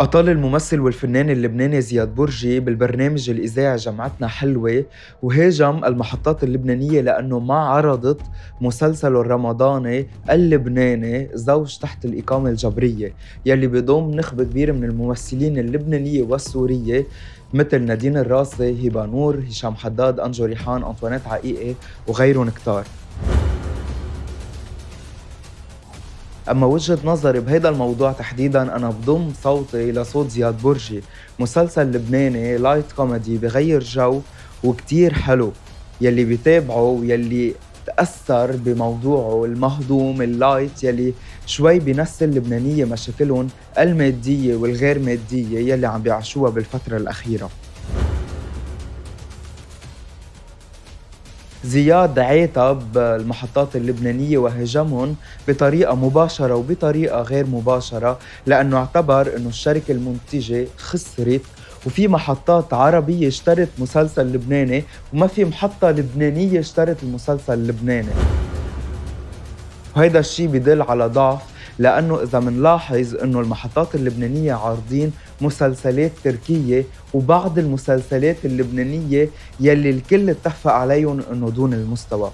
أطال الممثل والفنان اللبناني زياد برجي بالبرنامج الإذاعي جمعتنا حلوة وهاجم المحطات اللبنانية لأنه ما عرضت مسلسله الرمضاني اللبناني زوج تحت الإقامة الجبرية يلي بيضم نخبة كبيرة من الممثلين اللبنانية والسورية مثل نادين الراسي، هبة نور، هشام حداد، أنجو ريحان، أنطوانيت عقيقي وغيرهم كتار. أما وجهة نظري بهيدا الموضوع تحديدا أنا بضم صوتي لصوت زياد برجي. مسلسل لبناني light comedy بغير جو وكتير حلو. يلي بيتابعه ويلي تأثر بموضوعه المهضوم ال light يلي شوي بينسي اللبنانية مشاكلهم المادية والغير مادية يلي عم بيعيشوها بالفترة الأخيرة. زياد عاتب المحطات اللبنانية وهجمهم بطريقة مباشرة وبطريقة غير مباشرة لأنه اعتبر أنه الشركة المنتجة خسرت. وفي محطات عربية اشترت مسلسل لبناني وما في محطة لبنانية اشترت المسلسل اللبناني. وهيدا الشيء بدل على ضعف لأنه إذا منلاحظ أنه المحطات اللبنانية عارضين مسلسلات تركية وبعض المسلسلات اللبنانية يلي الكل اتفق عليهم أنه دون المستوى.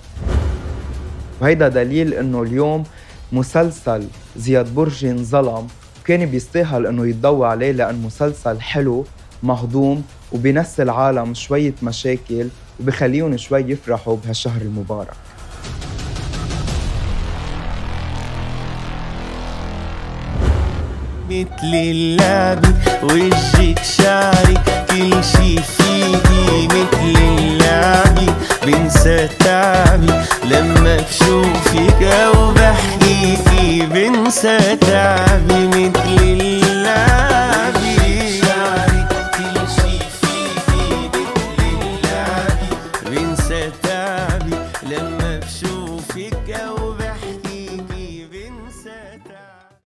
وهيدا دليل أنه اليوم مسلسل زياد برجي انظلم وكان بيستاهل أنه يتضوى عليه لأن مسلسل حلو مهضوم وبينسي العالم شوية مشاكل وبخليهم شوي يفرحوا بهالشهر المبارك. مثل اللعبة وجهك شعري كل شي فيكي مثل اللعبة بنسى تعبي لما بشوفك أو بحكيكي بنسى تعبي مثل